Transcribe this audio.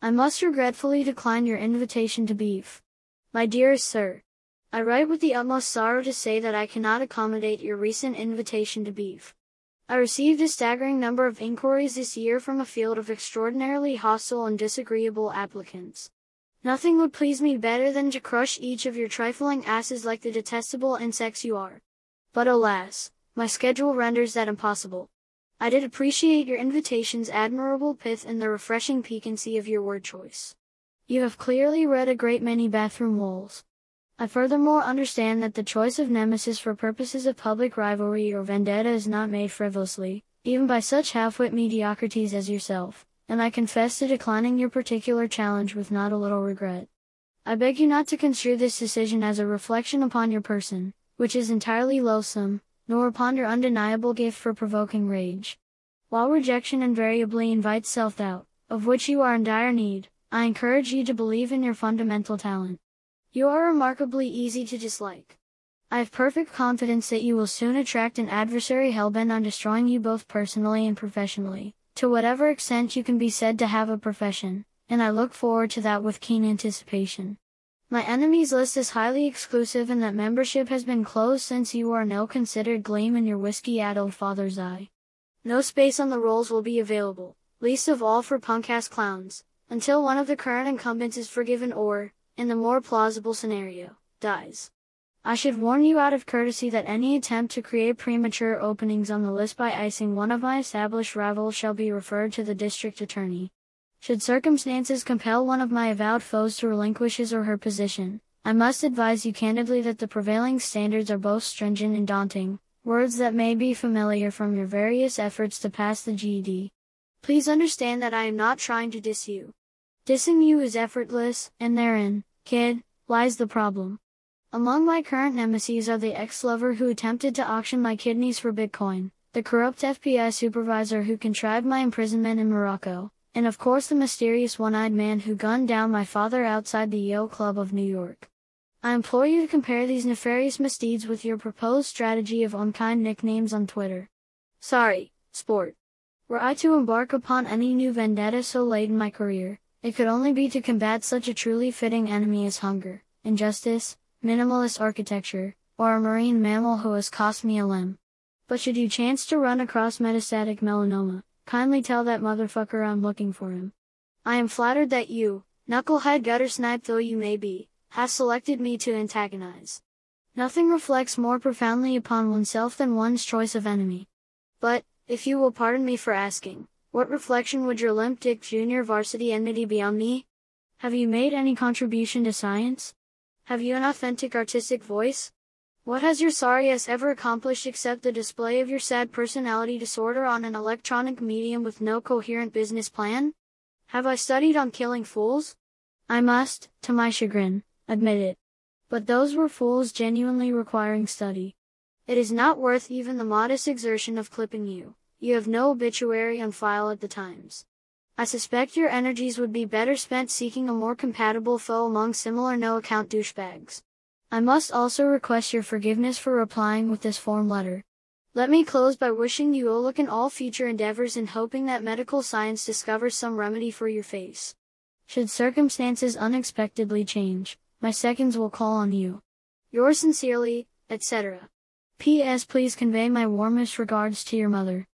I must regretfully decline your invitation to beef. My dearest sir, I write with the utmost sorrow to say that I cannot accommodate your recent invitation to beef. I received a staggering number of inquiries this year from a field of extraordinarily hostile and disagreeable applicants. Nothing would please me better than to crush each of your trifling asses like the detestable insects you are. But alas, my schedule renders that impossible. I did appreciate your invitation's admirable pith and the refreshing piquancy of your word choice. You have clearly read a great many bathroom walls. I furthermore understand that the choice of nemesis for purposes of public rivalry or vendetta is not made frivolously, even by such half-wit mediocrities as yourself, and I confess to declining your particular challenge with not a little regret. I beg you not to construe this decision as a reflection upon your person, which is entirely loathsome, nor upon your undeniable gift for provoking rage. While rejection invariably invites self-doubt, of which you are in dire need, I encourage you to believe in your fundamental talent. You are remarkably easy to dislike. I have perfect confidence that you will soon attract an adversary hellbent on destroying you both personally and professionally, to whatever extent you can be said to have a profession, and I look forward to that with keen anticipation. My enemies list is highly exclusive and that membership has been closed since you are now considered gleam in your whiskey-addled father's eye. No space on the rolls will be available, least of all for punk-ass clowns, until one of the current incumbents is forgiven or, in the more plausible scenario, dies. I should warn you out of courtesy that any attempt to create premature openings on the list by icing one of my established rivals shall be referred to the district attorney. Should circumstances compel one of my avowed foes to relinquish his or her position, I must advise you candidly that the prevailing standards are both stringent and daunting, words that may be familiar from your various efforts to pass the GED. Please understand that I am not trying to diss you. Dissing you is effortless, and therein, Kid, lies the problem. Among my current nemesis are the ex-lover who attempted to auction my kidneys for Bitcoin, the corrupt FBI supervisor who contrived my imprisonment in Morocco, and of course the mysterious one-eyed man who gunned down my father outside the Yale Club of New York. I implore you to compare these nefarious misdeeds with your proposed strategy of unkind nicknames on Twitter. Sorry, sport. Were I to embark upon any new vendetta so late in my career, it could only be to combat such a truly fitting enemy as hunger, injustice, minimalist architecture, or a marine mammal who has cost me a limb. But should you chance to run across metastatic melanoma, kindly tell that motherfucker I'm looking for him. I am flattered that you, knucklehead gutter snipe though you may be, have selected me to antagonize. Nothing reflects more profoundly upon oneself than one's choice of enemy. But, if you will pardon me for asking, what reflection would your limp dick junior varsity enmity be on me? Have you made any contribution to science? Have you an authentic artistic voice? What has your sorry ass ever accomplished except the display of your sad personality disorder on an electronic medium with no coherent business plan? Have I studied on killing fools? I must, to my chagrin, admit it. But those were fools genuinely requiring study. It is not worth even the modest exertion of clipping you. You have no obituary on file at the Times. I suspect your energies would be better spent seeking a more compatible foe among similar no-account douchebags. I must also request your forgiveness for replying with this form letter. Let me close by wishing you ill luck in all future endeavors and hoping that medical science discovers some remedy for your face. Should circumstances unexpectedly change, my seconds will call on you. Yours sincerely, etc. P.S. Please convey my warmest regards to your mother.